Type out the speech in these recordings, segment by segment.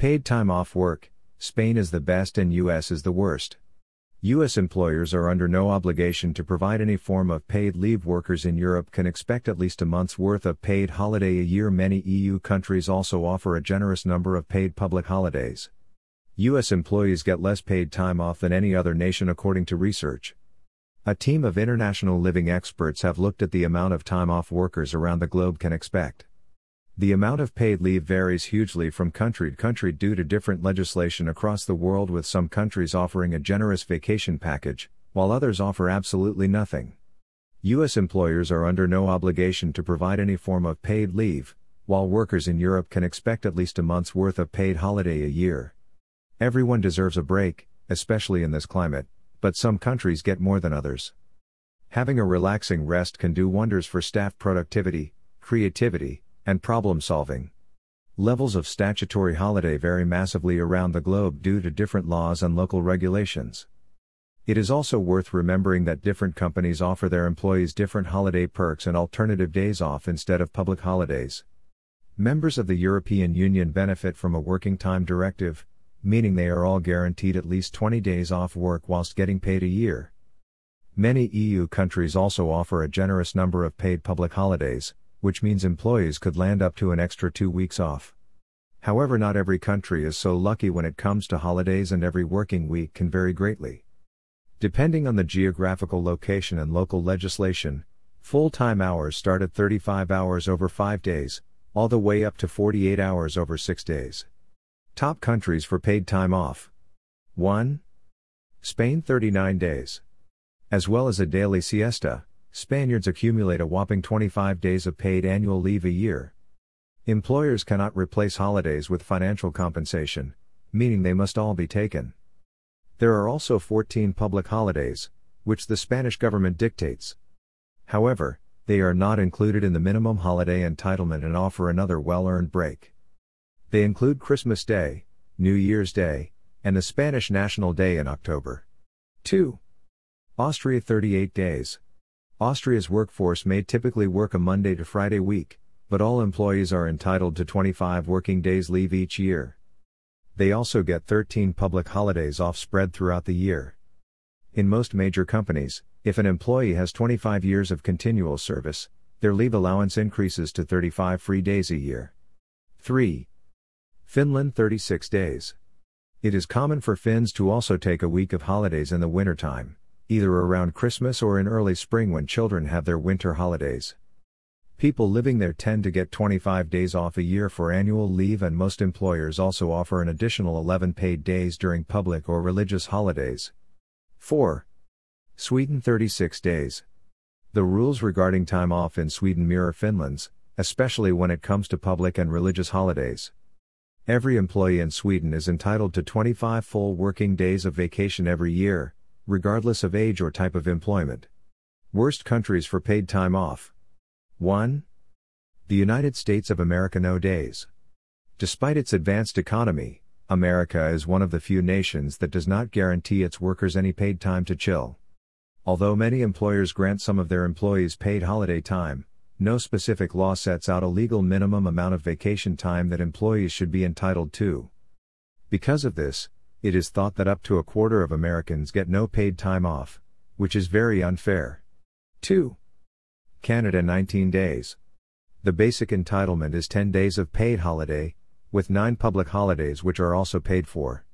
Paid time off work, Spain is the best and US is the worst. U.S. employers are under no obligation to provide any form of paid leave. Workers in Europe can expect at least a month's worth of paid holiday a year. Many EU countries also offer a generous number of paid public holidays. U.S. employees get less paid time off than any other nation according to research. A team of international living experts have looked at the amount of time off workers around the globe can expect. The amount of paid leave varies hugely from country to country due to different legislation across the world, with some countries offering a generous vacation package, while others offer absolutely nothing. U.S. employers are under no obligation to provide any form of paid leave, while workers in Europe can expect at least a month's worth of paid holiday a year. Everyone deserves a break, especially in this climate, but some countries get more than others. Having a relaxing rest can do wonders for staff productivity, creativity, and problem solving. Levels of statutory holiday vary massively around the globe due to different laws and local regulations. It is also worth remembering that different companies offer their employees different holiday perks and alternative days off instead of public holidays. Members of the European Union benefit from a working time directive, meaning they are all guaranteed at least 20 days off work whilst getting paid a year. Many EU countries also offer a generous number of paid public holidays, which means employees could land up to an extra two weeks off. However, not every country is so lucky when it comes to holidays, and every working week can vary greatly. Depending on the geographical location and local legislation, full time hours start at 35 hours over 5 days, all the way up to 48 hours over 6 days. Top countries for paid time off 1. Spain 39 days. As well as a daily siesta, Spaniards accumulate a whopping 25 days of paid annual leave a year. Employers cannot replace holidays with financial compensation, meaning they must all be taken. There are also 14 public holidays, which the Spanish government dictates. However, they are not included in the minimum holiday entitlement and offer another well earned break. They include Christmas Day, New Year's Day, and the Spanish National Day in October. 2. Austria 38 days. Austria's workforce may typically work a Monday to Friday week, but all employees are entitled to 25 working days leave each year. They also get 13 public holidays off spread throughout the year. In most major companies, if an employee has 25 years of continual service, their leave allowance increases to 35 free days a year. 3. Finland 36 days. It is common for Finns to also take a week of holidays in the wintertime either around Christmas or in early spring when children have their winter holidays. People living there tend to get 25 days off a year for annual leave, and most employers also offer an additional 11 paid days during public or religious holidays. 4. Sweden 36 days. The rules regarding time off in Sweden mirror Finland's, especially when it comes to public and religious holidays. Every employee in Sweden is entitled to 25 full working days of vacation every year, regardless of age or type of employment. Worst countries for paid time off 1. The United States of America no days. Despite its advanced economy, America is one of the few nations that does not guarantee its workers any paid time to chill. Although many employers grant some of their employees paid holiday time, no specific law sets out a legal minimum amount of vacation time that employees should be entitled to. Because of this, it is thought that up to a quarter of Americans get no paid time off, which is very unfair. 2. Canada 19 days. The basic entitlement is 10 days of paid holiday, with 9 public holidays which are also paid for.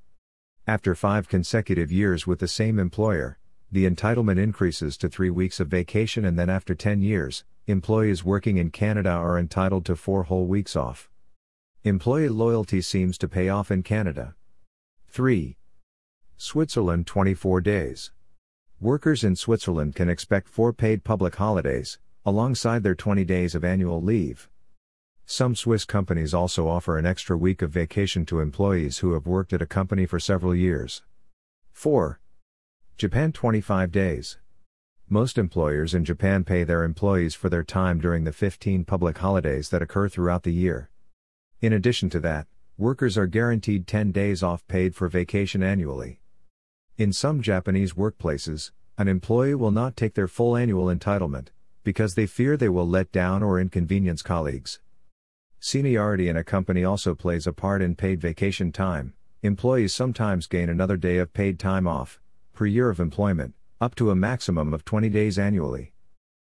After 5 consecutive years with the same employer, the entitlement increases to 3 weeks of vacation and then after 10 years, employees working in Canada are entitled to 4 whole weeks off. Employee loyalty seems to pay off in Canada. 3. Switzerland 24 days. Workers in Switzerland can expect four paid public holidays, alongside their 20 days of annual leave. Some Swiss companies also offer an extra week of vacation to employees who have worked at a company for several years. 4. Japan 25 days. Most employers in Japan pay their employees for their time during the 15 public holidays that occur throughout the year. In addition to that, workers are guaranteed 10 days off paid for vacation annually. In some Japanese workplaces, an employee will not take their full annual entitlement, because they fear they will let down or inconvenience colleagues. Seniority in a company also plays a part in paid vacation time. Employees sometimes gain another day of paid time off, per year of employment, up to a maximum of 20 days annually.